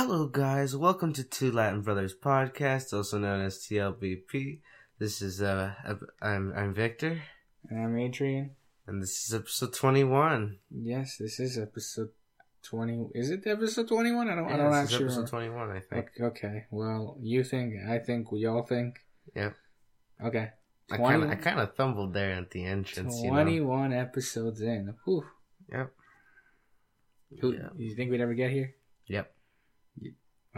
Hello, guys. Welcome to Two Latin Brothers podcast, also known as TLBP. This is uh, I'm I'm Victor, And I'm Adrian. and this is episode twenty one. Yes, this is episode twenty. Is it episode twenty one? I don't. I don't actually. episode twenty one. I think. Okay, okay. Well, you think? I think. We all think. Yep. Okay. I kind of I kind of fumbled there at the entrance. You know. Episodes in. Whew. Yep. Who, Yeah. You think we'd ever get here? Yep.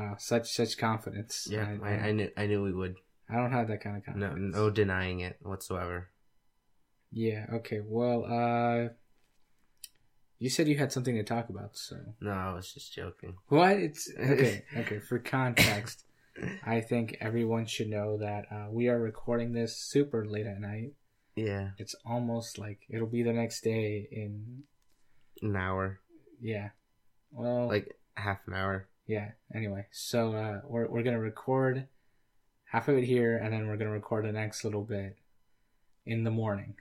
Wow, such such confidence. Yeah. I, I, I knew I knew we would. I don't have that kind of No confidence. no denying it whatsoever. Yeah. Okay. Well, uh, you said you had something to talk about, so No, I was just joking. What? It's okay. Okay. For context, I think everyone should know that uh, we are recording this super late at night. Yeah, It's almost like it'll be the next day in an hour, yeah. Well, like half an hour. Yeah. Anyway, so uh, we're we're gonna record half of it here, and then we're gonna record the next little bit in the morning.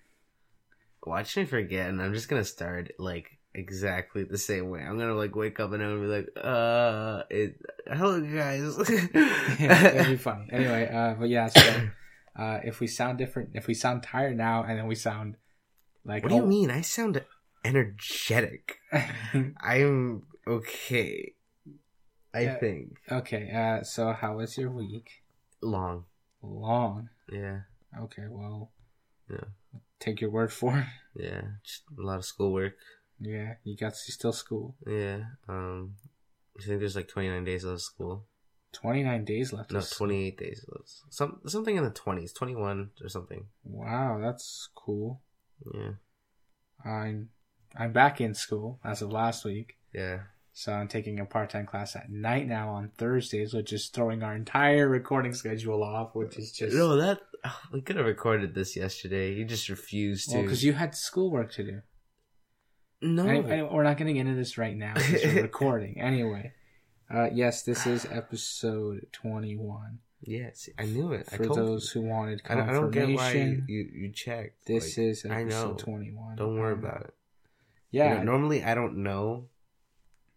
Watch me forget, and I'm just gonna start like exactly the same way. I'm gonna like wake up and I'm gonna be like, uh, it, hello guys. yeah, It'll be funny. Anyway, uh, but yeah. So uh, if we sound different, if we sound tired now, and then we sound like what do you mean? I sound energetic. I'm okay. I Yeah. think Okay, uh, so how was your week? long. Long. Yeah, Okay, well, Yeah. take your word for it. yeah. Just a lot of schoolwork. Yeah, you got to still school. Yeah. Um, I think there's like 29 days of school. 29 days left. No, 28 days. left. Some something in the 20s, 21 or something. Wow, that's cool. Yeah. I'm I'm back in school as of last week. Yeah. So I'm taking a part-time class at night now on Thursdays, which is throwing our entire recording schedule off, which is just No, that we could have recorded this yesterday. You just refused to. well because you had schoolwork to do. no, we're not getting into this right now because we're recording anyway. Uh, yes, this is episode 21. yes, I knew it. I For told those who wanted you. I don't, get why you, confirmation, you, you checked. this Like, is I know. episode 21. Don't worry about it. Yeah, You know, normally I don't know.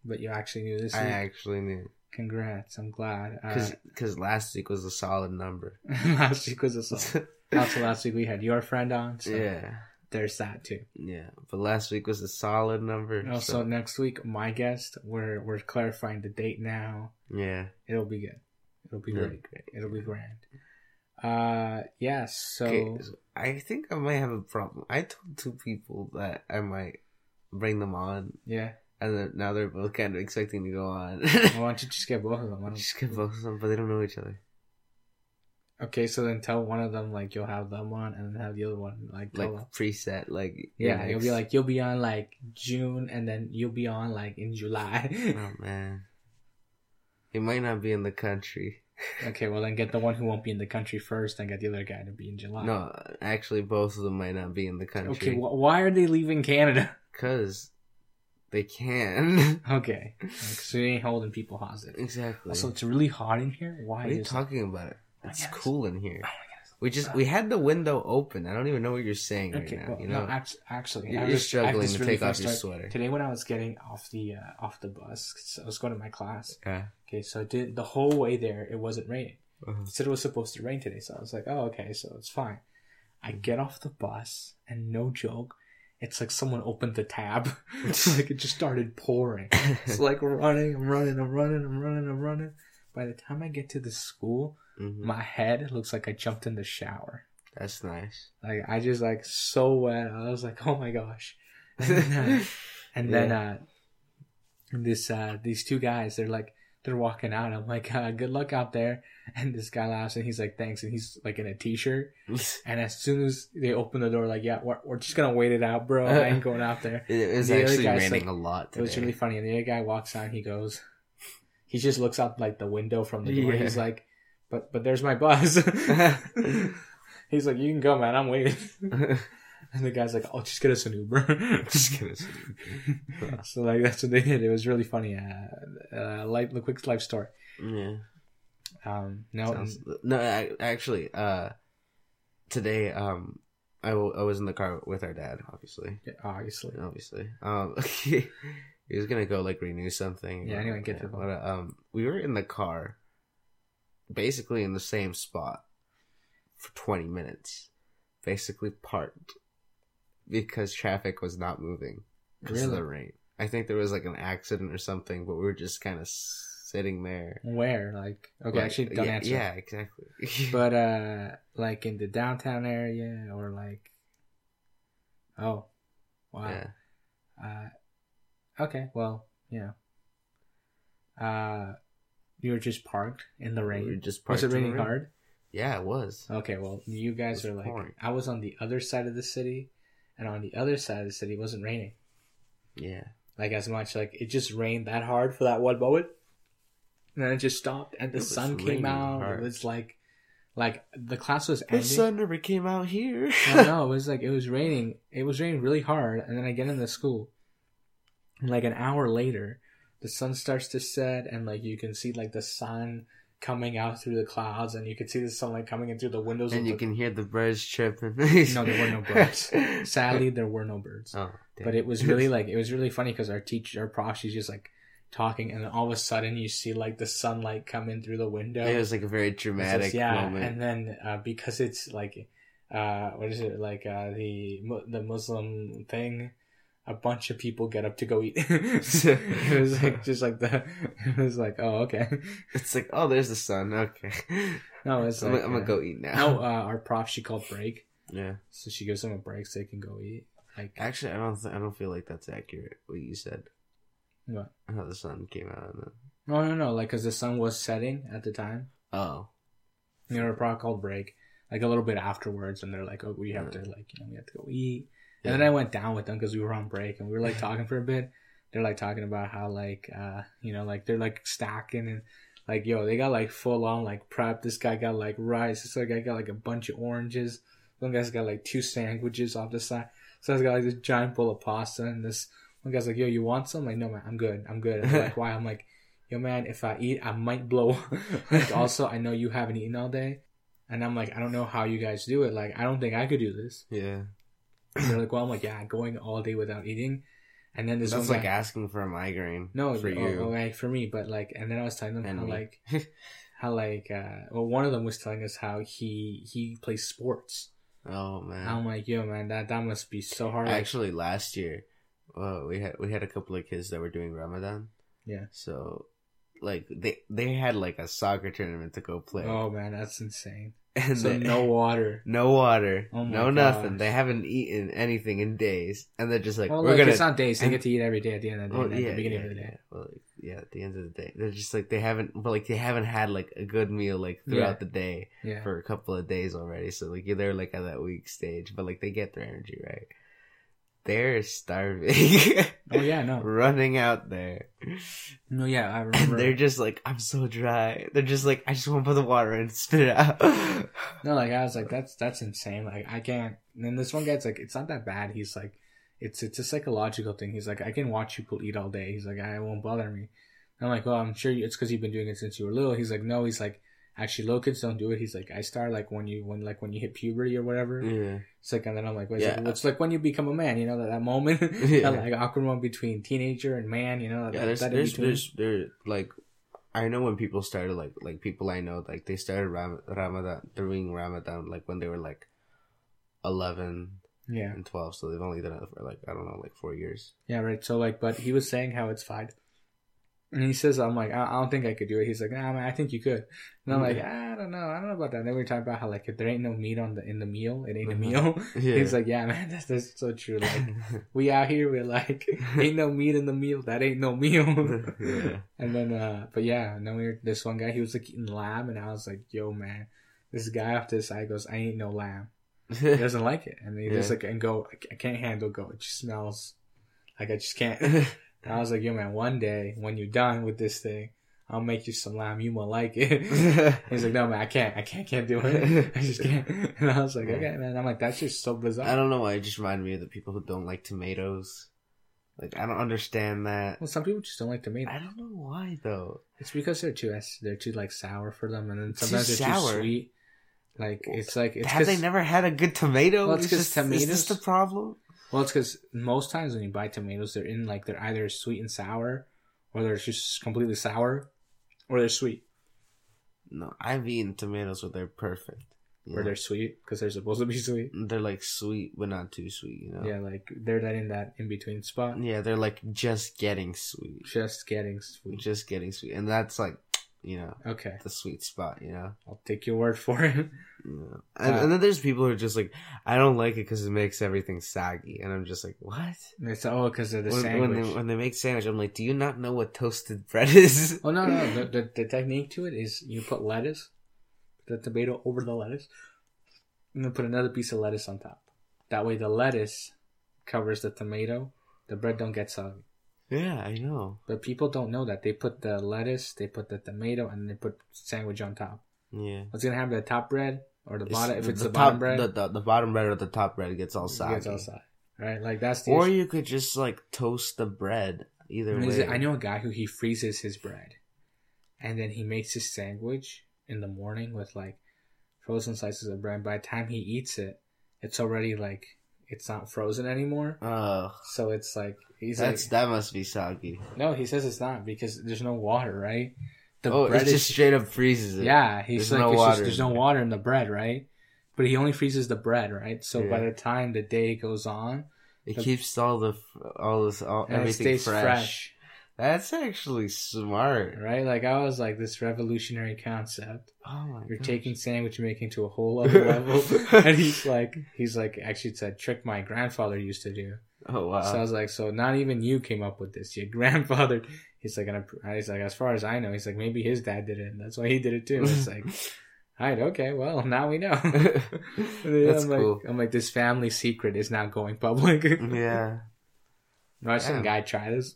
But you actually knew this. I week. actually knew Congrats! I'm glad. Uh, because last week was a solid number. last week was a solid. also, last week we had your friend on, so yeah, there's that too. yeah. But last week was a solid number. Also, so, next week, my guest. We're we're clarifying the date now. yeah, It'll be good. It'll be Really great. It'll be grand. Uh, yes. so Okay, so I think I might have a problem. I told two people that I might bring them on, yeah. And then now they're both kind of expecting to go on. Why don't you just get both of them? Why don't- Just get both of them, but they don't know each other. Okay, so then tell one of them like you'll have them on, and then have the other one like Like them. preset, like Yeah, your you'll be like you'll be on like June, and then you'll be on like in July. oh man, he might not be in the country. okay, well then get the one who won't be in the country first, and get the other guy to be in July. No, actually, both of them might not be in the country. Okay, wh- why are they leaving Canada? because they can. Okay, So we ain't holding people hostage. exactly. Also, it's really hot in here. Why what are you is talking about? It. It's cool in here. Oh my We just we had the window open. I don't even know what you're saying right now. well, you know, no, act- actually, You're- I you're was- I have struggling to really take off your sweater. Today, when I was getting off the uh, off the bus, 'cause I was going to my class. yeah. Okay, so I did the whole way there. It wasn't raining. Uh-huh. It said it was supposed to rain today, so I was like, oh, okay, so it's fine. I get off the bus, and no joke, it's like someone opened the tab. like it just started pouring. It's like running, I'm running, I'm running, I'm running, I'm running. By the time I get to the school, Mhm. my head looks like I jumped in the shower. That's nice. Like I just like so wet. I was like, oh my gosh. And then, uh, and then uh, this uh, these two guys, they're like they're walking out. I'm like, uh, good luck out there. And this guy laughs and he's like, thanks. And he's like in a t-shirt. And as soon as they open the door, like, yeah, we're, we're just gonna wait it out, bro. I ain't going out there. it was The actually raining like- a lot It was really funny. And the other guy walks out. and He goes, he just looks out like the window from the door. Yeah. He's like, but but there's my bus. he's like, you can go, man. I'm waiting. And the guy's like, "Oh, just get us an Uber." Just kidding. so like that's what they did. It was really funny. Uh, uh light, the quick life story. yeah. Um, no, Sounds, no, I, actually, uh, today, um, I, w- I was in the car with our dad, obviously. yeah, obviously. Obviously. Um, he was gonna go like renew something. Yeah, anyway, get to the but, um, we were in the car, basically in the same spot for twenty minutes, basically parked because traffic was not moving because of the rain. I think there was like an accident or something, but we were just kind of sitting there. Where? Like, okay, Like, actually, don't yeah, answer. Yeah, exactly. But uh, like in the downtown area or like, oh, wow. yeah, Uh, okay, well, yeah. Uh, you were just parked in the we were rain. just Was parked it in the raining rain. hard? Yeah, it was. Okay, well, you guys It are like, pouring. I was on the other side of the city, and on the other side of the city, it wasn't raining Yeah, like as much. Like it just rained that hard for that one moment, and then it just stopped, and the sun came out. hard. It was like, like the class was the sun never came out here. no, no, it was like it was raining. It was raining really hard, and then I get into school, and like an hour later, the sun starts to set, and like you can see like the sun coming out through the clouds, and you can see the sunlight coming in through the windows. and you the... can hear the birds chirping. No, there were no birds. Sadly, there were no birds, Oh, but it was really like it was really funny because our teacher, our prof, she's just like talking, and then all of a sudden you see like the sunlight come in through the window. it was like a very dramatic just- yeah, moment. and then uh, because it's like, uh, what is it like uh, the the Muslim thing? A bunch of people get up to go eat. it was like just like the. It was like oh okay. It's like, oh, there's the sun. Okay, No, it's I'm, like gonna- I'm gonna uh, go eat now. No, uh, our prof she called break, Yeah, so she gives them a break so they can go eat. Like actually, I don't. Th- I don't feel like that's accurate. What you said. What? How the sun came out. Of no no no like because the sun was setting at the time. Oh, You know, our prof called break like a little bit afterwards, and they're like, oh we have to like you know we have to go eat. And then I went down with them because we were on break and we were like talking for a bit. They're like talking about how like uh you know like they're like stacking and like yo they got like full on like prep. This guy got like rice. This other guy got like a bunch of oranges. One guy's got like two sandwiches off the side. So I got like this giant bowl of pasta and this one guy's like yo you want some? Like no man I'm good I'm good. And they're like why? I'm like yo man if I eat I might blow. like also I know you haven't eaten all day. And I'm like, I don't know how you guys do it. Like, I don't think I could do this. yeah. And they're like, well, I'm like, yeah, going all day without eating. And then this That's like guy, asking for a migraine. no, for oh, you. oh, like, for me, but like, and then I was telling them And how me. like, how like, uh, well, one of them was telling us how he he plays sports. Oh man. I'm like, yo, man, that that must be so hard. Like, Actually, last year, uh, we had we had a couple of kids that were doing Ramadan. Yeah. So, like they they had like a soccer tournament to go play. oh man, that's insane. And So they- no water. no water, Oh no nothing. They haven't eaten anything in days, and they're just like, well, we're look, gonna. it's not days. They get to eat every day at the end of the day, Well, at yeah, the beginning yeah, of the day. yeah. Well, yeah, at the end of the day, they're just like they haven't, but like they haven't had like a good meal like throughout the day Yeah. for a couple of days already. So like they're like at that weak stage, but like they get their energy right. They're starving, Oh yeah, no, running out there. no, yeah. I remember. They're just like, I'm so dry. They're just like, I just want to put the water in and spit it out. No, like I was like, that's that's insane. Like I can't. And then this one guy's like, it's not that bad. He's like, it's it's a psychological thing. He's like, I can watch people eat all day. He's like, I it won't bother me. I'm like, well, I'm sure you, it's because you've been doing it since you were little. He's like, no. He's like, actually, little kids don't do it. He's like, I start like when you when like when you hit puberty or whatever. yeah, It's like, and then I'm like, wait, Yeah. it's like when you become a man. You know that that moment, Yeah. that like awkward moment between teenager and man. You know that, yeah. There's, that there's, there's, there, like, I know when people started, like, like people I know, like they started Ram- Ramadan during Ramadan, like when they were like eleven yeah. and twelve. So they've only done it for like I don't know, like four years. Yeah, right. So like, but he was saying how it's fine, and he says, "I'm like, I, I don't think I could do it." He's like, "Nah, man, I think you could." And I'm like, I don't know, I don't know about that. And then we talk about how like if there ain't no meat on the in the meal, it ain't a Mhm. meal. Yeah. He's like, "Yeah, man, that's that's so true." Like we out here, we're like, ain't no meat in the meal. That ain't no meal. yeah. and then, uh, but yeah, and then we were this one guy. He was like eating lamb, and I was like, "Yo, man." This guy off to the side goes, I ain't no lamb. He doesn't like it. And he just Yeah. like, and go, I can't handle go. It just smells like I just can't. And I was like, yo, man, one day when you're done with this thing, I'll make you some lamb. You won't like it. He's like, no, man, I can't. I can't, can't do it. I just can't. And I was like, okay, man. I'm like, that's just so bizarre. I don't know why it just reminded me of the people who don't like tomatoes. Like I don't understand that. well, some people just don't like tomatoes. I don't know why though. It's because they're too, they're too like sour for them. And then Too sometimes they're too sweet. Like, it's like, it's Have they never had a good tomato? Well, it's this- Is this the problem? Well, it's because most times when you buy tomatoes, they're in like they're either sweet and sour, or they're just completely sour, or they're sweet, No, I've eaten tomatoes where they're perfect. know? they're sweet because they're supposed to be sweet. they're like sweet but not too sweet. You know. Yeah, like they're that in that in between spot, Yeah, they're like just getting sweet, just getting sweet. just getting sweet, and that's like, you know, Okay, the sweet spot. You know. I'll take your word for it. Yeah. And, Uh, and then there's people who are just like, I don't like it because it makes everything saggy, and I'm just like, what? And It's oh, because of the when, sandwich. when they when they make sandwich, I'm like, do you not know what toasted bread is? Oh no, no, the, the the technique to it is you put lettuce, the tomato over the lettuce, and then put another piece of lettuce on top. That way, the lettuce covers the tomato. The bread don't get soggy. yeah, I know. But people don't know that they put the lettuce, they put the tomato, and they put sandwich on top. Yeah. What's gonna happen? The top bread or the bottom? If it's the, top, bottom bread, the, the, the bottom bread or the top bread gets all soggy. gets outside. Right? Like that's the. Or issue. you could just like toast the bread. Either I, mean, way, I know a guy who he freezes his bread, and then he makes his sandwich in the morning with like frozen slices of bread. By the time he eats it, it's already like it's not frozen anymore. Oh, So it's like he's that's like, that must be soggy. no, he says it's not because there's no water, right? The oh, it just straight up freezes it. yeah. He's There's like no just, there's no water in the bread, right? But he only freezes the bread, right? So by the time the day goes on, It The- keeps all the all this all everything stays fresh. fresh, That's actually smart. right? Like I was like this revolutionary concept. Oh my You're gosh. taking sandwich making to a whole other level. and he's like, he's like, actually, it's a trick my grandfather used to do. Oh wow. So I was like, so not even you came up with this. Your grandfather. He's like, and he's like, as far as I know, he's like, maybe his dad did it. And that's why he did it too. It's like, all right, okay, well, now we know. That's I'm like, cool. I'm like, this family secret is now going public. yeah. I some Yeah. guy try this.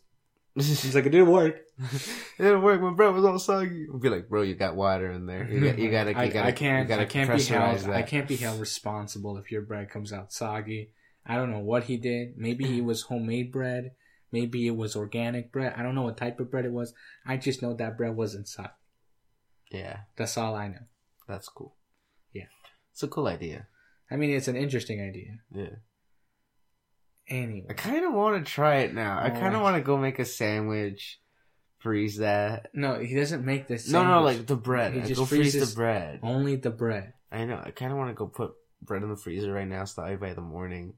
He's like, it didn't work. It didn't work. My bread was all soggy. I'll be like, bro, you got water in there. You, got, you gotta, you I, gotta, I can't. gotta I can't be held. that. I can't be held responsible if your bread comes out soggy. I don't know what he did. Maybe he was homemade bread. Maybe it was organic bread. I don't know what type of bread it was. I just know that bread wasn't soggy. Yeah, That's all I know. that's cool. Yeah. it's a cool idea. I mean, it's an interesting idea. Yeah, Anyway, I kind of want to try it now. I Oh, kind of want to go make a sandwich, freeze that. no, he doesn't make this. No, no, like the bread. He I just go freeze the bread. only the bread. I know. I kind of want to go put bread in the freezer right now, so that way by the morning,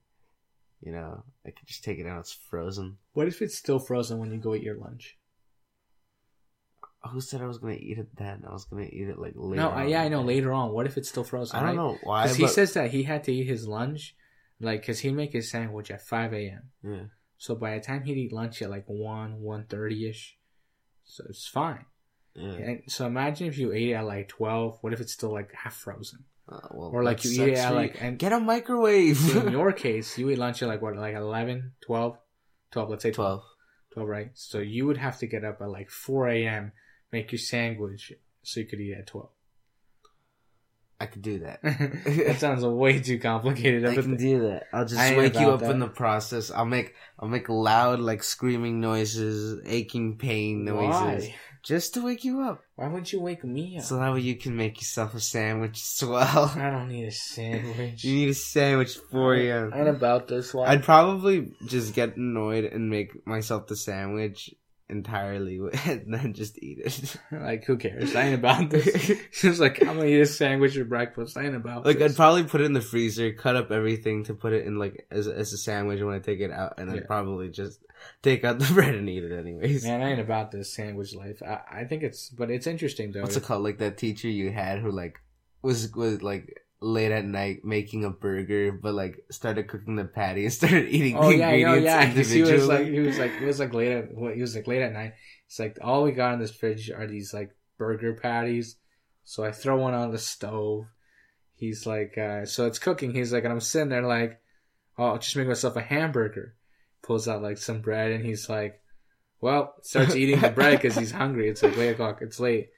you know, I could just take it out. It's frozen. What if it's still frozen when you go eat your lunch? Who said I was gonna eat it then? I was gonna eat it like later. no, I, on yeah, I know. Later on, what if it's still frozen? I don't right? know why. Because he but- says that he had to eat his lunch, like, because he'd make his sandwich at 5 a.m. Yeah. So by the time he'd eat lunch at like 1, 1.30 ish, so it's fine. Yeah. And so imagine if you ate it at like 12, what if it's still like half frozen? Uh, well, Or, like, you eat it at, like, and- get a microwave. In your case, you eat lunch at like what, like 11, 12? 12, let's say 12. Twelve. 12, right? So you would have to get up at like 4 a.m., make your sandwich so you could eat at 12. I could do that. that sounds way too complicated. I can do that. I'll just I wake you up that. in the process. I'll make I'll make loud like screaming noises, aching pain noises, Why? Just to wake you up. Why wouldn't you wake me up? So that way you can make yourself a sandwich as well. I don't need a sandwich. you need a sandwich for you. And about this one. I'd probably just get annoyed and make myself the sandwich entirely and then just eat it. like, who cares? I ain't about this. She's like, I'm gonna eat a sandwich for breakfast. I ain't about Like this. I'd probably put it in the freezer, cut up everything to put it in like as a, as a sandwich when I take it out, and then Yeah. probably just take out the bread and eat it anyways. Man, I ain't about this sandwich life. I, I think it's, but it's interesting though. What's it called? Like that teacher you had who like was was like late at night making a burger, but like started cooking the patty and started eating Oh the yeah, ingredients yeah. 'cause He was like, he was like, it was like late at, what, he was like late at night. It's like all we got in this fridge are these like burger patties. So I throw one on the stove. He's like, uh, so it's cooking. He's like, and I'm sitting there like, oh, I'll just make myself a hamburger. Pulls out like some bread and he's like, well, starts eating the bread because he's hungry. It's like eight o'clock. It's late.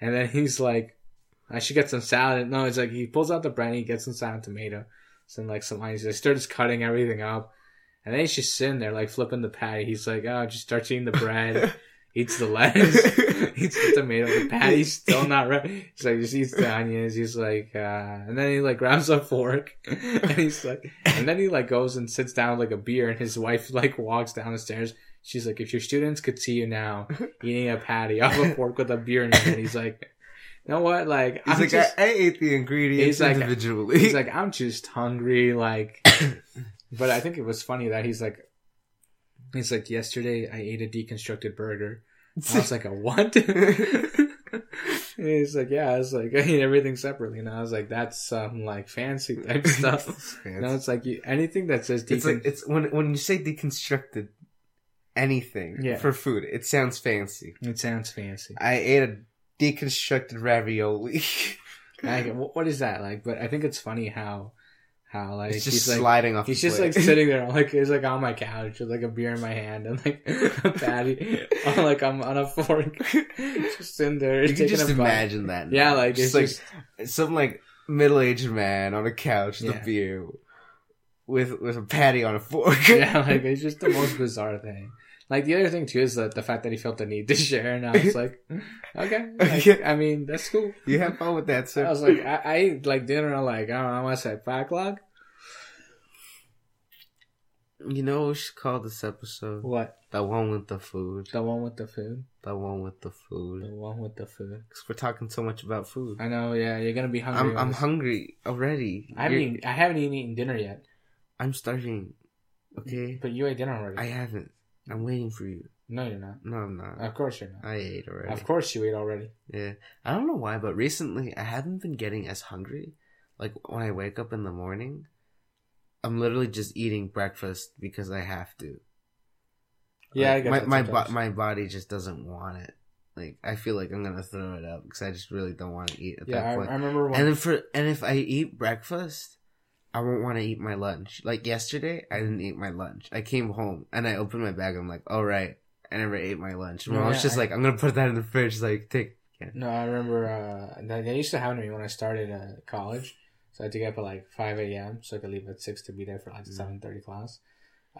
And then he's like, I should get some salad. No, it's like he pulls out the bread and he gets some salad tomato, some like some onions. He starts cutting everything up. And then he's just sitting there like flipping the patty. He's like, oh, just starts eating the bread, eats the lettuce, eats the tomato. The patty's still not ready. He's like, just eats the onions. He's like, uh, and then he like grabs a fork, and he's like, and then he like goes and sits down with like a beer, and his wife like walks down the stairs. She's like, if your students could see you now eating a patty off a fork with a beer in your hand, he's like, you know what? Like, He's I'm like, just, I, I ate the ingredients He's like- individually. he's like, I'm just hungry. Like, but I think it was funny that he's like, he's like, yesterday I ate a deconstructed burger. I was like, a what? He's like, yeah, I was like, I eat everything separately. And I was like, that's some like fancy type stuff. No, it's like you, anything that says It's decon- like it's when when you say deconstructed anything Yeah. for food, it sounds fancy. it sounds fancy. I ate a deconstructed ravioli. I, what what is that like? But I think it's funny how, how like it's just he's like, sliding off. He's just like sitting there, like he's like on my couch with like a beer in my hand and like a patty, on, like I'm on a fork, just sitting there you can just imagine that. Yeah, like just it's like just some like middle aged man on a couch with Yeah. a beer with with a patty on a fork. yeah, like it's just the most bizarre thing. Like the other thing too is that the fact that he felt the need to share, and I was like, hmm, okay, like, I mean that's cool. you have fun with that, sir. I was like, I, I ate like dinner at like I don't know, I said five o'clock. you know what we should call this episode? What? The one with the food. The one with the food. The one with the food. The one with the food. Because we're talking so much about food. I know. Yeah, you're gonna be hungry. I'm I'm hungry already. I haven't. You're- I haven't even eaten dinner yet. I'm starving. Okay, But you ate dinner already. I haven't. I'm waiting for you. no, you're not. No, I'm not. Of course you're not. I ate already. Of course you ate already. Yeah. I don't know why, but recently I haven't been getting as hungry. Like when I wake up in the morning, I'm literally just eating breakfast because I have to. Yeah, I Like, get my that my bo- my body just doesn't want it. Like I feel like I'm gonna throw it up because I just really don't want to eat at Yeah, that I, point. I remember when. and then for and if I eat breakfast, I won't want to eat my lunch. Like yesterday, I didn't eat my lunch. I came home and I opened my bag. I'm like, all right, I never ate my lunch. No, I was yeah, just I- like, I'm gonna put that in the fridge. Like take. no, I remember uh, that, that used to happen to me when I started uh, college. So I had to get up at like five a.m. so I could leave at six to be there for like Mhm. seven thirty class.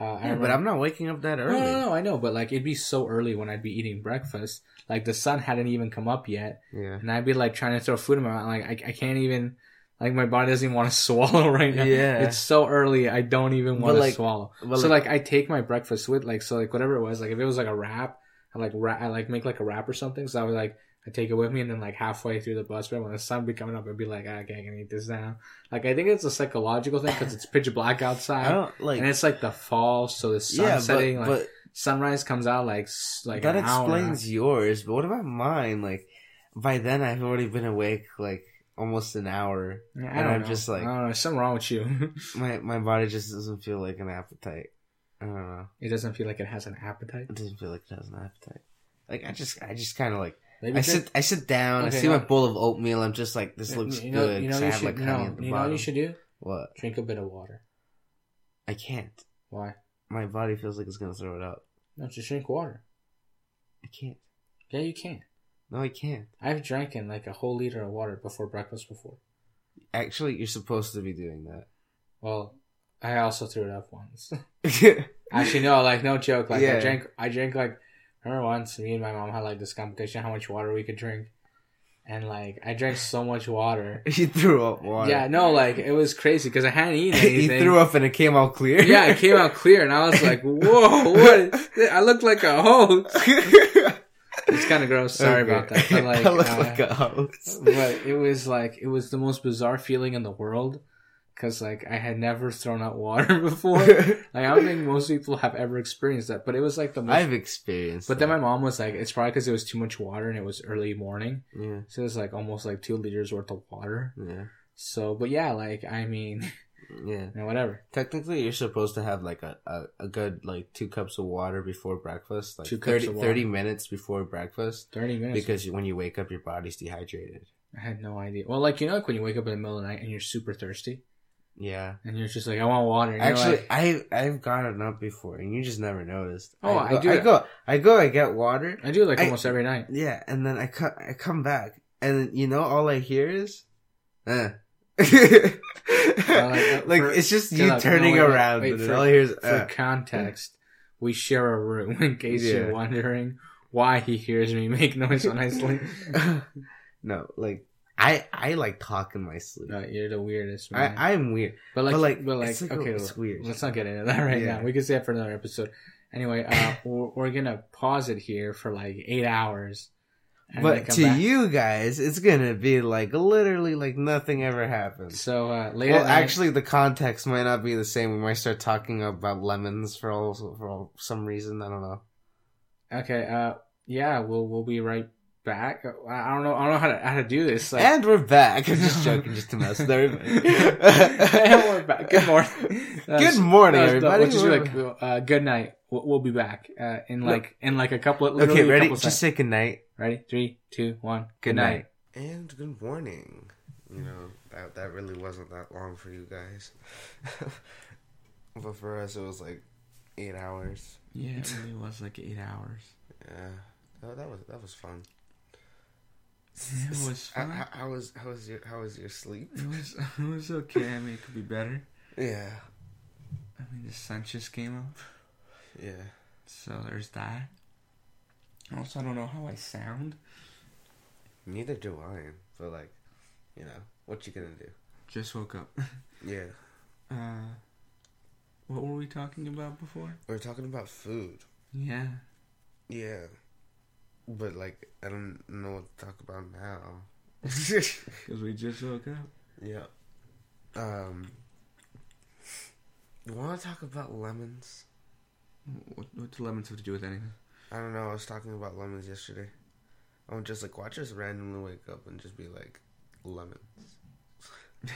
Uh, Yeah, remember, but I'm not waking up that No, early. no, no, I know, but like it'd be so early when I'd be eating breakfast. Like the sun hadn't even come up yet, Yeah. and I'd be like trying to throw food in my mouth. Like I, I can't even. Like my body doesn't even want to swallow right now. Yeah. It's so early. I don't even want to like- swallow. so like- like I take my breakfast with like so like whatever it was like if it was like a wrap I like wrap, I like make like a wrap or something so I would like I take it with me and then like halfway through the bus ride when the sun be coming up I'd be like ah, okay I can eat this now like I think it's a psychological thing because it's pitch black I outside don't like. and it's like the fall so the sun yeah, setting but, like but sunrise comes out like like that an hour explains yours. But what about mine? Like by then, I've already been awake like almost an hour. half. Yeah, I and I'm know. just like- I don't know something wrong with you My my body just doesn't feel like an appetite. I don't know. it doesn't feel like it has an appetite It doesn't feel like it has an appetite. Like I just I just kind of like maybe I sit I sit down. Okay, I see no. my bowl of oatmeal. I'm just like this looks you know, good. you know you should like no, you know what you should do What? drink a bit of water I can't. why My body feels like it's gonna throw it up. no just drink water I can't. yeah you can No, I can't. I've drank in like a whole liter of water before breakfast before. Actually, you're supposed to be doing that. Well, I also threw it up once. Actually, no, like no joke. Like I Yeah. drank, I drank like I remember once me and my mom had like this competition how much water we could drink, and like I drank so much water. you threw up water. Yeah, no, like it was crazy because I hadn't eaten he anything. threw up and it came out clear. Yeah, it came out clear, and I was like, "Whoa, what? I look like a host." It's kind of gross. Sorry Okay. about that. But like, I look uh, like a host. but it was like it was the most bizarre feeling in the world because like I had never thrown out water before. like I don't think most people have ever experienced that, but it was like the most. I've experienced. but then my mom was like, "It's probably because it was too much water and it was early morning, yeah, so it was like almost like two liters worth of water." yeah, So, but yeah, like I mean, yeah. whatever. Technically, you're supposed to have like a, a, a good like two cups of water before breakfast, like Two cups 30, of water. 30 minutes before breakfast, Thirty minutes because when you wake up, your body's dehydrated. I had no idea. Well, like you know, like when you wake up in the middle of the night and you're super thirsty Yeah. and you're just like, "I want water." And Actually, like, I I've gotten up before, and you just never noticed. Oh, I, I do I go, I go, I get water. I do like I- almost every night. Yeah, and then I come, I come back, and you know, all I hear is, eh. uh, like for- it's just you turning no, wait, around, wait, for- all hear is, For context, we share a room. In case Yeah. you're wondering, why he hears me make noise when I sleep. no, like I I like talk in my sleep. No, you're the weirdest man. I I'm weird. but like, but, like, but like, like okay, it's weird. Let's not get into that right Yeah. now. We can say it for another episode. Anyway, uh, we're, we're gonna pause it here for like eight hours. But to back. you guys, it's gonna be like literally like nothing ever happened. so uh, later. Well, actually, the context might not be the same. We might start talking about lemons for all for all, some reason. I don't know. okay. Uh, yeah, we'll we'll be right back. I don't know. I don't know how to how to do this. Like, and we're back. I'm just joking, just to mess with everybody. and we're back. Good morning. Good morning, everybody. Just be like, uh, good night. We'll, we'll be back uh, in like in like a couple. Of, okay, ready? Just say good night. ready. Three, two, one. Good night. And good morning. You know that that really wasn't that long for you guys, but for us it was like eight hours. Yeah, it really was like eight hours. Yeah, that, that was that was fun. Yeah, it was How, fun. how, how was how was your how was your sleep? It was it was okay. I mean, it could be better. Yeah, I mean, the sun just came up, yeah. so there's that. Also, I don't know how I sound. Neither do I. But like, you know, what you gonna do? Just woke up. Yeah, Uh, what were we talking about before? we are talking about food. Yeah. Yeah, but like, I don't know what to talk about now. Because we just woke up. yeah. Um. You want to talk about lemons? What, what do lemons have to do with anything? I don't know. I was talking about lemons yesterday. I'm just like, watch us randomly wake up and just be like, lemons.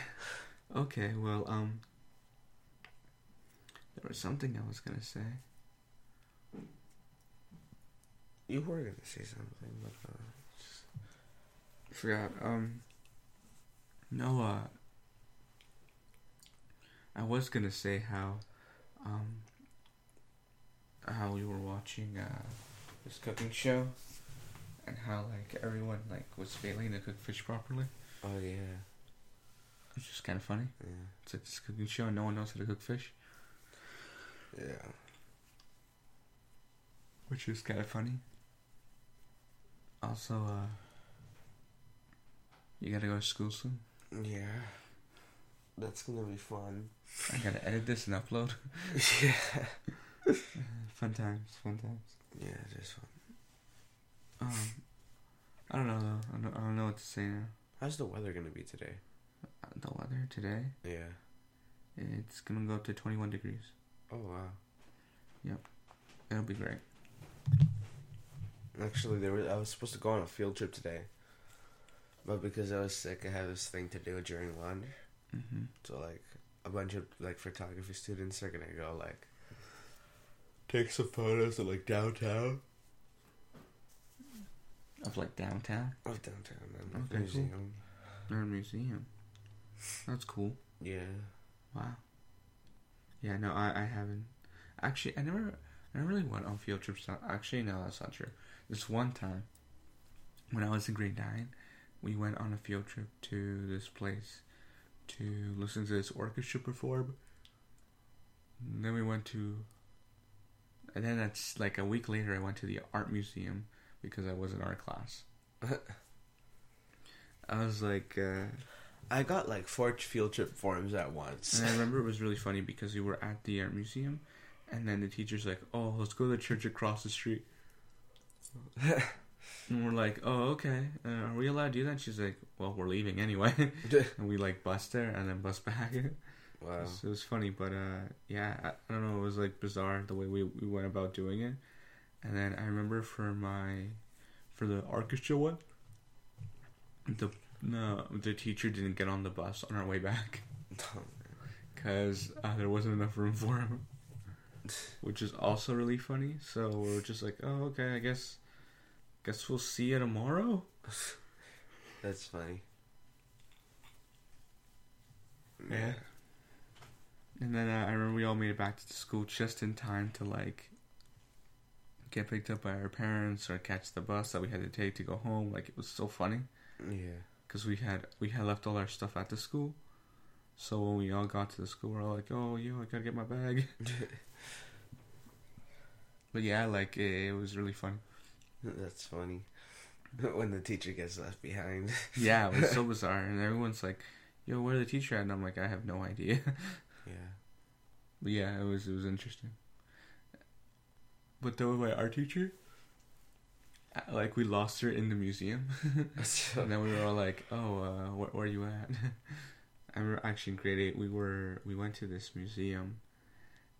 Okay, well, um, there was something I was gonna say. You were gonna say something, but uh, I forgot. Um, no, uh, I was gonna say how, um, how we were watching uh this cooking show, and how like everyone like was failing to cook fish properly. oh yeah, It's just kind of funny. yeah, It's like this cooking show, and no one knows how to cook fish, yeah. which is kind of funny. Also, uh, you gotta go to school soon. Yeah. That's gonna be fun. I gotta edit this and upload. yeah. fun times, fun times. Yeah, it is fun. Um, I don't know though. I don't, I don't know what to say now. How's the weather gonna be today? Uh, The weather today, Yeah. it's gonna go up to 21 degrees. Oh wow. Yep. It'll be great. Actually, there was, I was supposed to go on a field trip today, but because I was sick, I had this thing to do during lunch. hmm So like, a bunch of like photography students are gonna go like take some photos of like downtown. Of like downtown Of downtown and Okay, cool. museum. or a museum. That's cool. Yeah. Wow. Yeah, no, I, I haven't. Actually, I never, I never really went on field trips. Actually, no, that's not true. This one time, when I was in grade nine, we went on a field trip to this place to listen to this orchestra perform. And then we went to, and then that's like a week later. I went to the art museum because I was in art class. I was like. Uh, I got like four field trip forms at once. And I remember it was really funny because we were at the art museum, and then the teacher's like, "Oh, let's go to the church across the street." and we're like, "Oh, okay. Uh, are we allowed to do that?" She's like, "Well, we're leaving anyway." and we like bus there and then bus back. Wow. It was funny, but uh, yeah, I, I don't know. It was like bizarre the way we we went about doing it. And then I remember for my for the orchestra one, the no the teacher didn't get on the bus on our way back because uh, there wasn't enough room for him, which is also really funny. So we are just like, oh okay, I guess guess we'll see you tomorrow. That's funny. Yeah. And then uh, I remember we all made it back to the school just in time to like get picked up by our parents or catch the bus that we had to take to go home. Like it was so funny Yeah. because we had we had left all our stuff at the school. So when we all got to the school, we're all like, "Oh, yo, I gotta get my bag." But yeah, like it, it was really fun. That's funny. When the teacher gets left behind. Yeah, it was so bizarre, and everyone's like, "Yo, where the teacher at?" And I'm like, "I have no idea." Yeah. But yeah, it was it was interesting. But though my art teacher, uh, like we lost her in the museum, and then we were all like, "Oh, uh, where, where are you at?" I remember actually in grade eight, we were we went to this museum,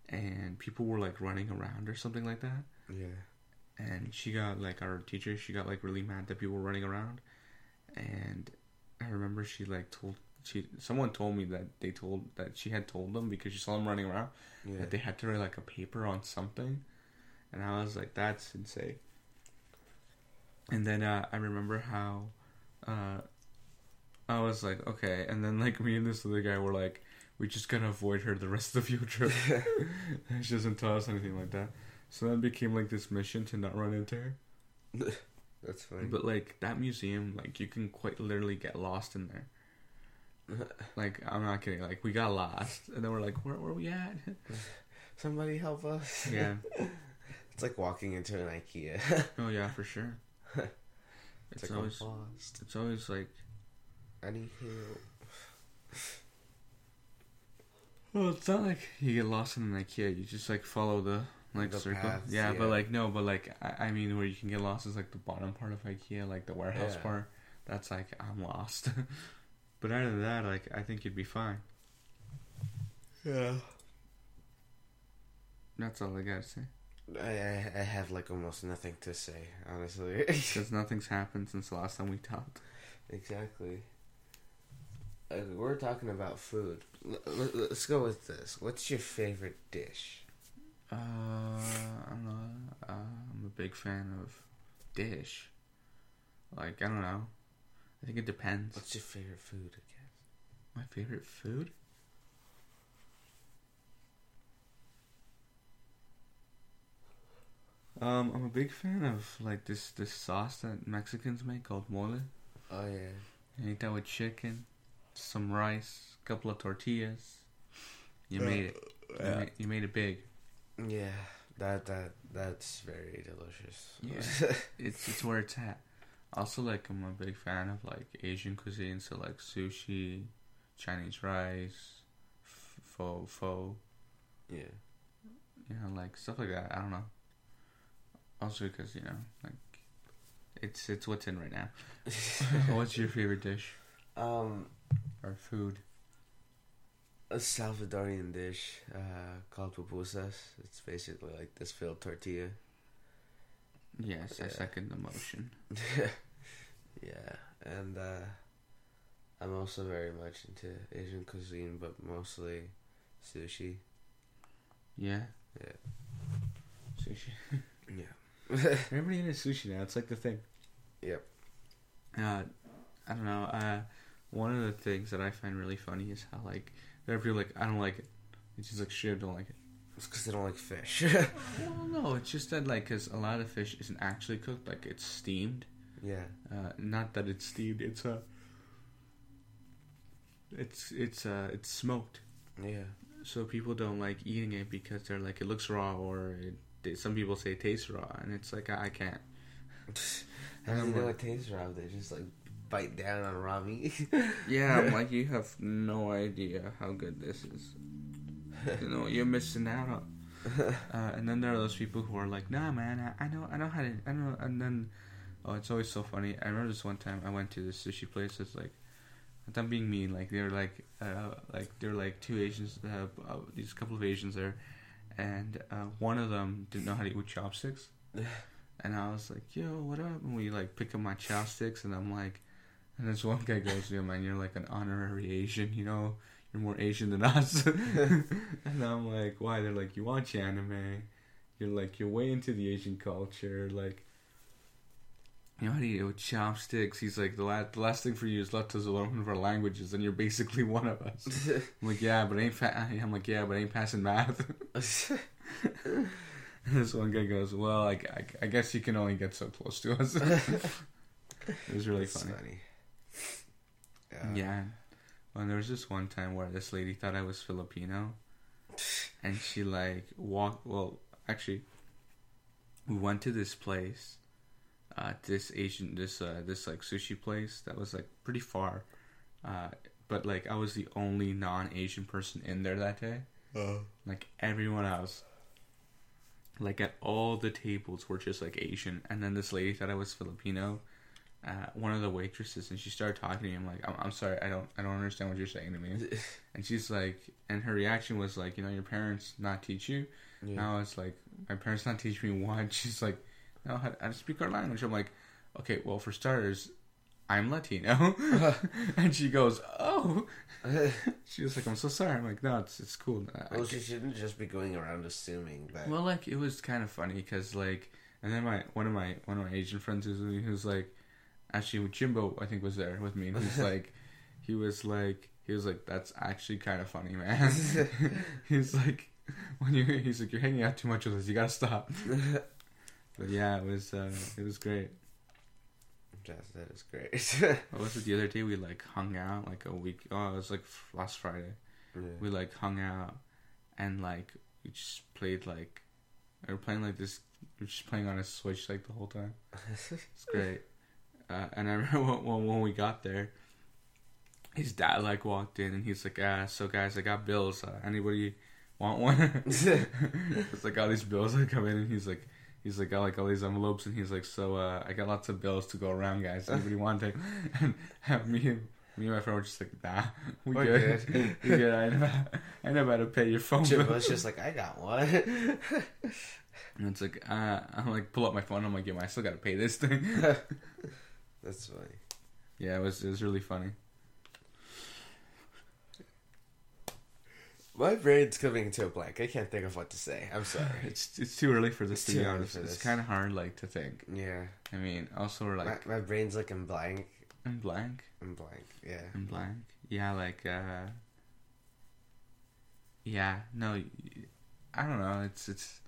and people were like running around or something like that. yeah. and she got like our teacher she got like really mad that people were running around and i remember she like told she someone told me that they told that she had told them because she saw them running around Yeah. that they had to write like a paper on something and i was like that's insane and then uh, i remember how uh, i was like okay and then like me and this other guy were like we just gotta avoid her the rest of the field trip she doesn't tell us anything like that so that became like this mission to not run into her That's funny. but like that museum, like you can quite literally get lost in there. Like I'm not kidding. Like we got lost, and then we're like, "Where where we at?" Somebody help us. yeah. It's like walking into an IKEA. Oh yeah, for sure. it's, It's, like always I'm lost. it's always like I need help. well, it's not like you get lost in an IKEA. You just like follow the like The circle. paths, yeah, yeah. but like no, but like I, I mean, where you can get lost is like the bottom part of IKEA, like the warehouse Yeah. part. That's like I'm lost. But other than that, like I think you'd be fine. Yeah. That's all I gotta say. I, I I have like almost nothing to say, honestly. Because nothing's happened since the last time we talked. exactly. Uh, we're talking about food. L- l- let's go with this. What's your favorite dish? Uh, I don't know. Uh, I'm a big fan of dish. Like I don't know. I think it depends. What's your favorite food? I guess. My favorite food? Um, I'm a big fan of like this this sauce that Mexicans make called mole. Oh yeah. You eat that with chicken, some rice, a couple of tortillas. You Uh, made it. You, yeah. made, you made it big. Yeah, that that that's very delicious. Yeah. It's it's where it's at. Also, like I'm a big fan of like Asian cuisine, so like sushi, Chinese rice, pho pho, yeah. you know, like stuff like that. I don't know. Also, because you know, like it's it's what's in right now. What's your favorite dish Um, or food? a Salvadorian dish uh, called pupusas. It's basically like this filled tortilla. Yes, I second the motion. yeah, and uh, I'm also very much into Asian cuisine, but mostly sushi. Yeah. Yeah. Sushi. Yeah. Everybody into sushi now. It's like the thing. Yep. Uh, I don't know. Uh, one of the things that I find really funny is how like there are people like I don't like it. It's just like shit. Don't like it. It's because they don't like fish. Well, no, it's just that like because a lot of fish isn't actually cooked. Like it's steamed. yeah. Uh, not that it's steamed. It's uh, it's it's uh, it's smoked. Yeah. So people don't like eating it because they're like it looks raw or it, they, some people say it tastes raw and it's like I, I can't. How do I'm you know like- it tastes raw? They just like bite down on raw meat. Yeah, I'm like you have no idea how good this is. You know you're missing out on. Uh, and then there are those people who are like, "Nah, man, I, I know, I know how to, I know." And then, oh, it's always so funny. I remember this one time I went to this sushi place. It's like, I'm being mean. Like they're like, uh, like they're like two Asians. Uh, uh, these couple of Asians there, and uh, one of them didn't know how to eat with chopsticks. And I was like, "Yo, what up?" And we like pick up my chopsticks, and I'm like, and this one guy goes, "Yo, man, you're like an honorary Asian. You know, you're more Asian than us." and I'm like, "Why?" They're like, "You watch anime. You're like, you're way into the Asian culture. Like, you know how to eat it with chopsticks." He's like, "The last, the last thing for you is left to learn one of our languages, and you're basically one of us." I'm like, "Yeah, but ain't fa-. I'm like, "Yeah, but ain't passing math." And this one guy goes, "Well, I, I, I guess you can only get so close to us." it was really It's funny. Yeah. Yeah. Well, there was this one time where this lady thought I was Filipino, and she like walked. Well, actually, we went to this place, uh, this Asian this uh, this like sushi place that was like pretty far, uh, but like I was the only non-Asian person in there that day. Oh. Like everyone else, like at all the tables were just like Asian, and then this lady thought I was Filipino. Uh, one of the waitresses, and she started talking to me. I'm like, I'm, I'm sorry, I don't, I don't understand what you're saying to me. And she's like, and her reaction was like, you know, your parents not teach you. Yeah. Now it's like, my parents not teach me what. She's like, no, how, how to speak our language. I'm like, okay, well, for starters, I'm Latino. and she goes, oh. She was like, I'm so sorry. I'm like, no, it's it's cool. I- well, she shouldn't just be going around assuming that. well, like it was kind of funny because like, and then my one of my one of my Asian friends was was like, actually Jimbo I think was there with me, and he's like, he was like, he was like, that's actually kind of funny, man. he's like, when you he's like, you're hanging out too much with us, you gotta stop. But yeah, it was uh, it was great. That, that is great. What was it the other day? We like hung out like a week. Oh, it was like last Friday. We like hung out and like we just played like we were playing like this. We were just playing on a Switch like the whole time. It's great. Uh, and I remember when, when, we got there, his dad like walked in and he's like, "Ah, so guys, I got bills. Uh, anybody want one?" it's like all these bills that come in, and he's like, he's like got like all these envelopes, and he's like, "So uh, I got lots of bills to go around, guys. Anybody want to?" And have me and me and my friend were just like, "Nah, we We're good. good. we good. I know, I know how to pay your phone bill." Jimbo's just like, I got one. And it's like, uh, I'm like, pull up my phone. I'm like, yeah, I still gotta pay this thing. That's funny. yeah, it was it was really funny. My brain's coming to a blank. I can't think of what to say. I'm sorry. It's it's too early for this It's to be honest. It's kind of hard like to think. Yeah. I mean, also we're like my, my brain's looking blank. And blank, And blank. Yeah. And blank. Yeah, like uh, yeah, no, I don't know. It's it's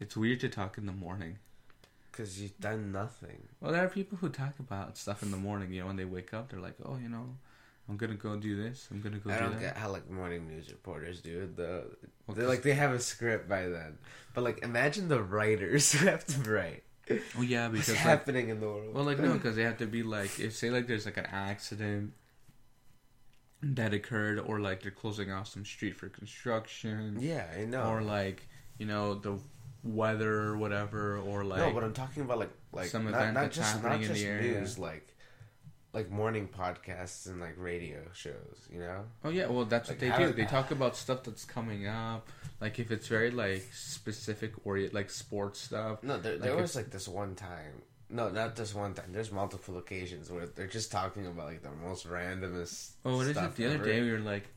it's weird to talk in the morning. Because you've done nothing. Well, there are people who talk about stuff in the morning. You know, when they wake up, they're like, oh, you know, I'm gonna go do this. I'm gonna go I do don't that. get how like morning news reporters do it. The Well, they're like they have a script by then, but like imagine the writers who have to write Oh yeah, what's because like, happening in the world. Well, like no, because they have to be like if say like there's like an accident that occurred, or like they're closing off some street for construction, yeah, I know. or like you know the weather or whatever, or like no, but I'm talking about like like some not, event not that's just not happening in just the area. news, like like morning podcasts and like radio shows. You know, oh yeah, well that's Like, what they do. They talk about stuff that's coming up, like if it's very like specific or like sports stuff. no, there, there Like was like this one time. No, not this one time. There's multiple occasions where they're just talking about like the most randomest. Oh, what is stuff it? The other day we were like,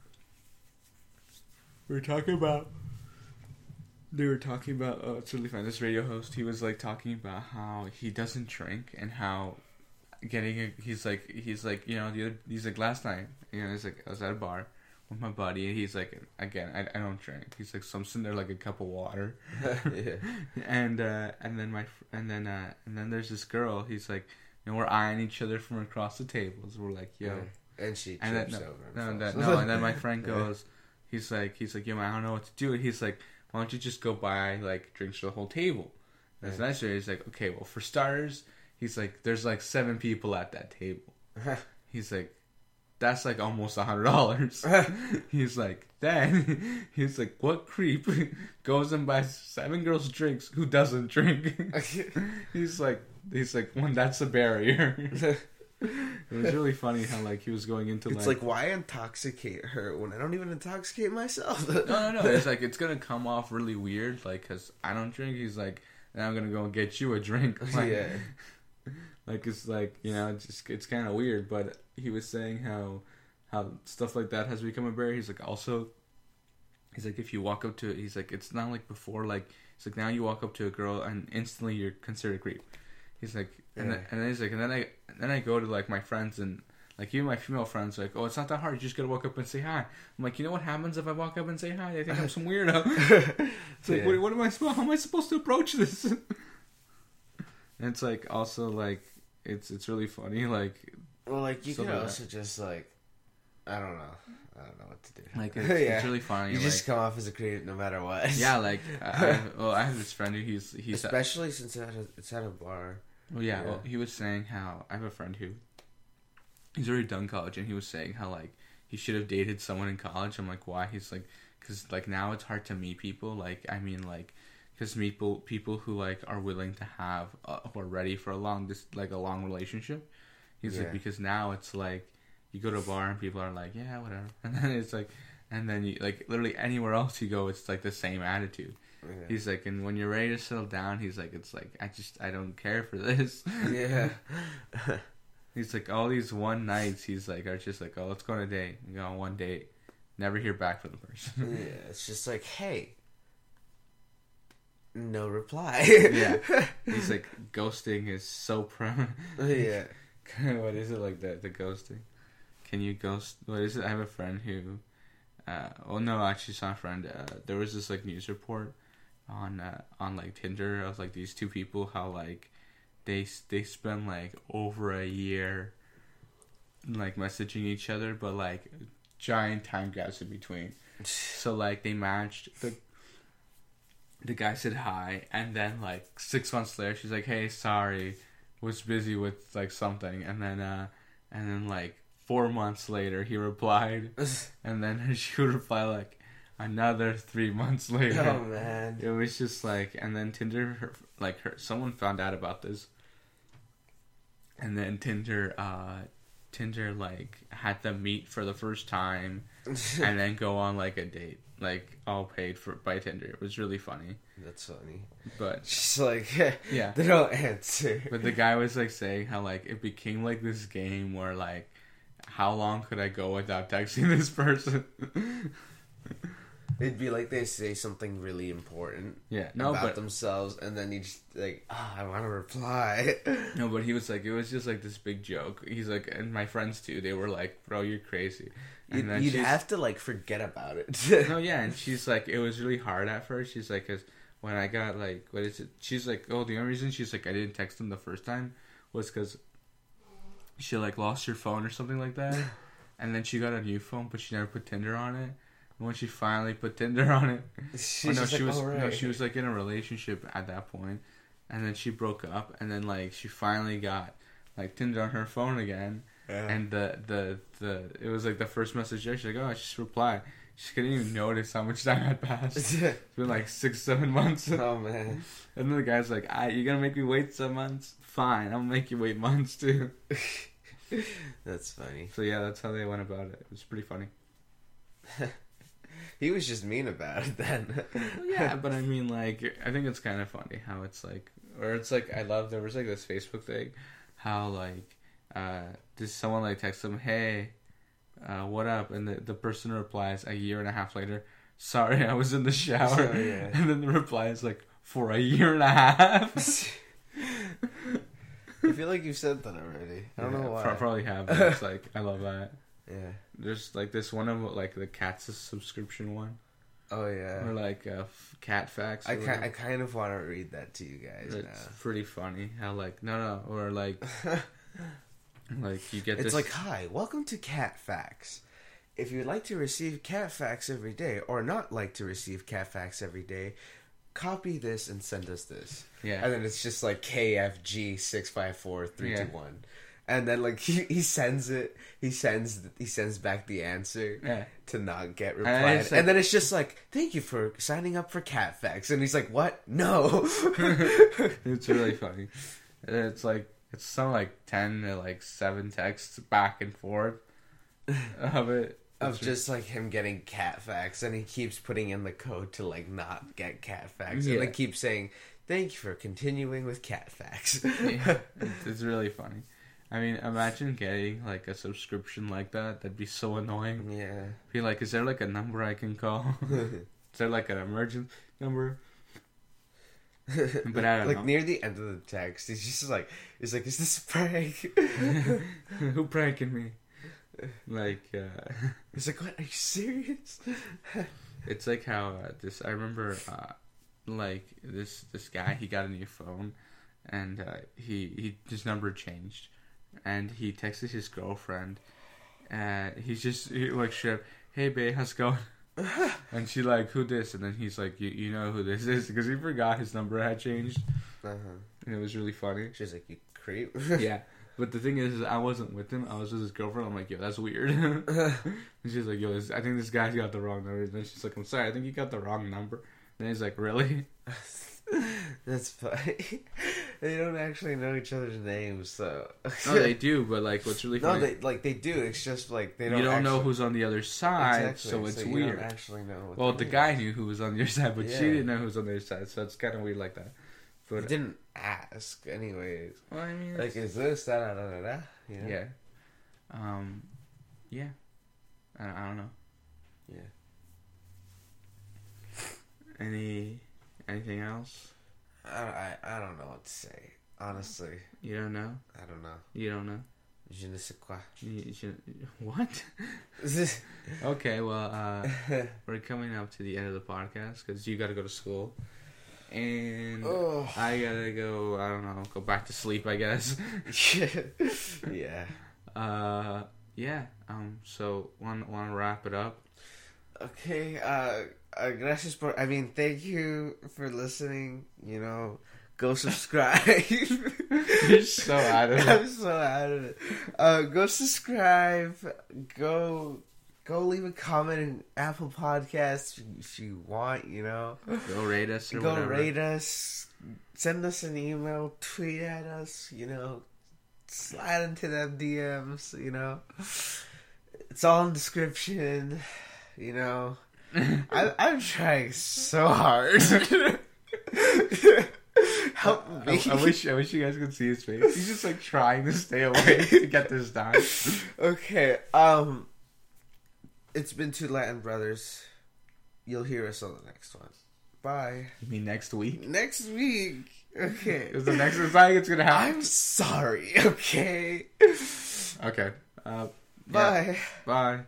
we were talking about. They were talking about. Oh, it's really fun. This radio host, he was like talking about how he doesn't drink and how getting. A, he's like, he's like, you know, the other. He's like last night. You know, he's like, I was at a bar with my buddy, and he's like, again, I, I don't drink. He's like, so I'm sitting there like a cup of water yeah. and uh, and then my and then uh, and then there's this girl. He's like, you know, we're eyeing each other from across the tables. We're like, yo, And she and then no, over. no, and that, no, and then my friend goes, he's like, he's like, yo, man, I don't know what to do. And he's like, why don't you just go buy like drinks for the whole table? That's Yeah. nicer. He's like, okay, well, for starters, he's like, there's like seven people at that table. He's like, that's like almost a hundred dollars. he's like, then he's like, what creep goes and buys seven girls drinks who doesn't drink? he's like, he's like, when that's a barrier. It was really funny how like he was going into It's like, why intoxicate her when I don't even intoxicate myself? no, no, no. It's like it's gonna come off really weird, like because I don't drink. He's like, now I'm gonna go and get you a drink. Like, yeah. like it's like you know, it's just it's kind of weird. But he was saying how how stuff like that has become a barrier. He's like also, he's like if you walk up to it, he's like it's not like before. Like he's like now you walk up to a girl and instantly you're considered a creep. He's like, and, then, and then he's like, and then I and then I go to like my friends and. Like even my female friends, are like, oh, it's not that hard. You just gotta walk up and say hi. I'm like, you know what happens if I walk up and say hi? They think I'm some weirdo. It's like, Yeah. what, what am I supposed? How am I supposed to approach this? and it's like also like it's it's really funny. Like Well, like you So could do that. also just like, I don't know, I don't know what to do. like it's, yeah, it's really funny. you like, just come off as a creative no matter what. yeah, like I, I, well, I have this friend who he's he's especially since it's at a, it's at a bar. Well, yeah, Yeah. Well, he was saying how I have a friend who he's already done college, and he was saying how like he should have dated someone in college. I'm like, why? He's like, because like now it's hard to meet people. Like, I mean, like, because people people who like are willing to have uh, who are ready for a long this like a long relationship. He's Yeah. like, because now it's like you go to a bar and people are like, yeah, whatever, and then it's like. And then you like literally anywhere else you go, it's like the same attitude. Yeah. He's like, and when you're ready to settle down, he's like, it's like I just I don't care for this. yeah. He's like, all these one nights, he's like, are just like, oh, let's go on a date. You go on one date, never hear back from the person. yeah. It's just like, hey. No reply. yeah. He's like, ghosting is so prone. yeah. what is it like that? The ghosting. Can you ghost? What is it? I have a friend who. Uh, oh no, actually, it's not a friend. Uh, there was this like news report on uh, on like Tinder of like these two people how like they they spend like over a year like messaging each other, but like giant time gaps in between. So like they matched the the guy said hi, and then like six months later, she's like, "Hey, sorry, was busy with like something," and then uh, and then like four months later, he replied, and then she would reply like another three months later. oh man. It was just like, and then Tinder, like her, someone found out about this, and then Tinder, uh, Tinder like had them meet for the first time, and then go on like a date, like all paid for by Tinder. It was really funny, That's funny. but Just like yeah. they don't answer. But the guy was like saying how like it became like this game where like how long could I go without texting this person? It'd be like they say something really important yeah, no, about but themselves, and then you just like, ah, I want to reply. no, but he was like it was just like this big joke. He's like, and my friends too. They were like, "Bro, you're crazy." And You'd, you'd have to like forget about it. no, yeah, and she's like, it was really hard at first. She's like, cause when I got like, what is it? She's like, oh, the only reason she's like, I didn't text him the first time was because she like lost her phone or something like that, and then she got a new phone, but she never put Tinder on it. When she finally put Tinder on it, She's oh, no, she like, was "All no, she was like in a relationship at that point, and then she broke up, and then like she finally got like Tinder on her phone again, Yeah. and the the the it was like the first message there. She's like, "Oh, I just replied." She couldn't even notice how much time had passed. It's been like six, seven months, oh man. And then the guy's like, ah, "I, you're gonna make me wait some months? Fine, I'll make you wait months too." That's funny. So yeah, that's how they went about it. It was pretty funny. He was just mean about it then. Well, yeah, but I mean, like, I think it's kind of funny how it's like, or it's like, I love there was like this Facebook thing, how like, uh, does someone like text them, hey, uh, what up? And the, the person replies a year and a half later, sorry, I was in the shower. Oh, yeah. And then the reply is like, for a year and a half. I feel like you've said that already. I don't Yeah, know why. Probably have. But it's like, I love that. Yeah. There's like this one of like the cats subscription one, Oh yeah. or like uh, f- cat facts. I ki-. I kind of want to read that to you guys It's pretty funny how like no no or like like you get It's this like, hi, welcome to Cat Facts. If you'd like to receive Cat Facts every day, or not like to receive Cat Facts every day, copy this and send us this. yeah And then it's just like KFG six five four three two one, and then like he, he sends it, he sends he sends back the answer yeah to not get replied, it's like- and then it's just like, thank you for signing up for Cat Facts, and he's like, what? No. it's really funny. It's like it's some like ten to like seven texts back and forth of it. of It's just like him getting cat facts and he keeps putting in the code to like not get cat facts Yeah. and like keeps saying thank you for continuing with cat facts yeah, it's really funny. I mean, imagine getting like a subscription like that. That'd be so annoying. yeah Be like, is there like a number I can call? is there like an emergency number? But I don't like know. near the end of the text he's just like he's like is this a prank Who pranking me? Like, uh, he's like what are you serious it's like how uh, this. I remember, uh, like this this guy. He got a new phone, and uh, he he his number changed, and he texted his girlfriend. And he's just he, like, hey babe, how's it going? and she like, who this? And then he's like, you, you know who this is because he forgot his number had changed, Uh-huh. and it was really funny. She's like, you creep. yeah. But the thing is, is I wasn't with him. I was with his girlfriend. I'm like, yo, that's weird. and she's like, yo, this, I think this guy's got the wrong number. And then she's like, I'm sorry, I think you got the wrong number. And he's like, really? That's funny. they don't actually know each other's names, so. No, they do. But like, what's really No, funny? they like they do. It's just like they don't. you don't know who's on the other side, Exactly, so it's you weird. Don't actually know. Well, the the name guy knew who was on your side, but Yeah. she didn't know who was on their side, so it's kind of weird like that. He didn't ask, anyways. well, I mean, Like, is this da da da da da? You know? yeah, um, yeah, I, I don't know. Yeah. Any anything else? I, I I don't know what to say. Honestly, You don't know. I don't know. You don't know. Je ne sais quoi. You, should, what? Okay, well, uh, we're coming up to the end of the podcast because you got to go to school, and oh. I gotta go. I don't know, go back to sleep. I guess. yeah. Uh, yeah. Um. So, want to wrap it up? Okay. Uh, uh, gracias por. I mean, thank you for listening. You know, go subscribe. You're so out of it. I'm so out of it. Uh, go subscribe. Go. Go leave a comment in Apple Podcasts if you want, you know. Go rate us or Go whatever. rate us. Send us an email. Tweet at us. You know, slide into them DMs. You know, it's all in description. You know, I, I'm trying so hard. Help I, me. I wish I wish you guys could see his face. He's just like trying to stay away to get this done. Okay. Um, it's been two Latin brothers. You'll hear us on the next one. Bye. You mean next week? Next week. Okay. Is the next it's like it's gonna happen? I'm sorry. Okay. Okay. Uh, yeah. Bye. Bye.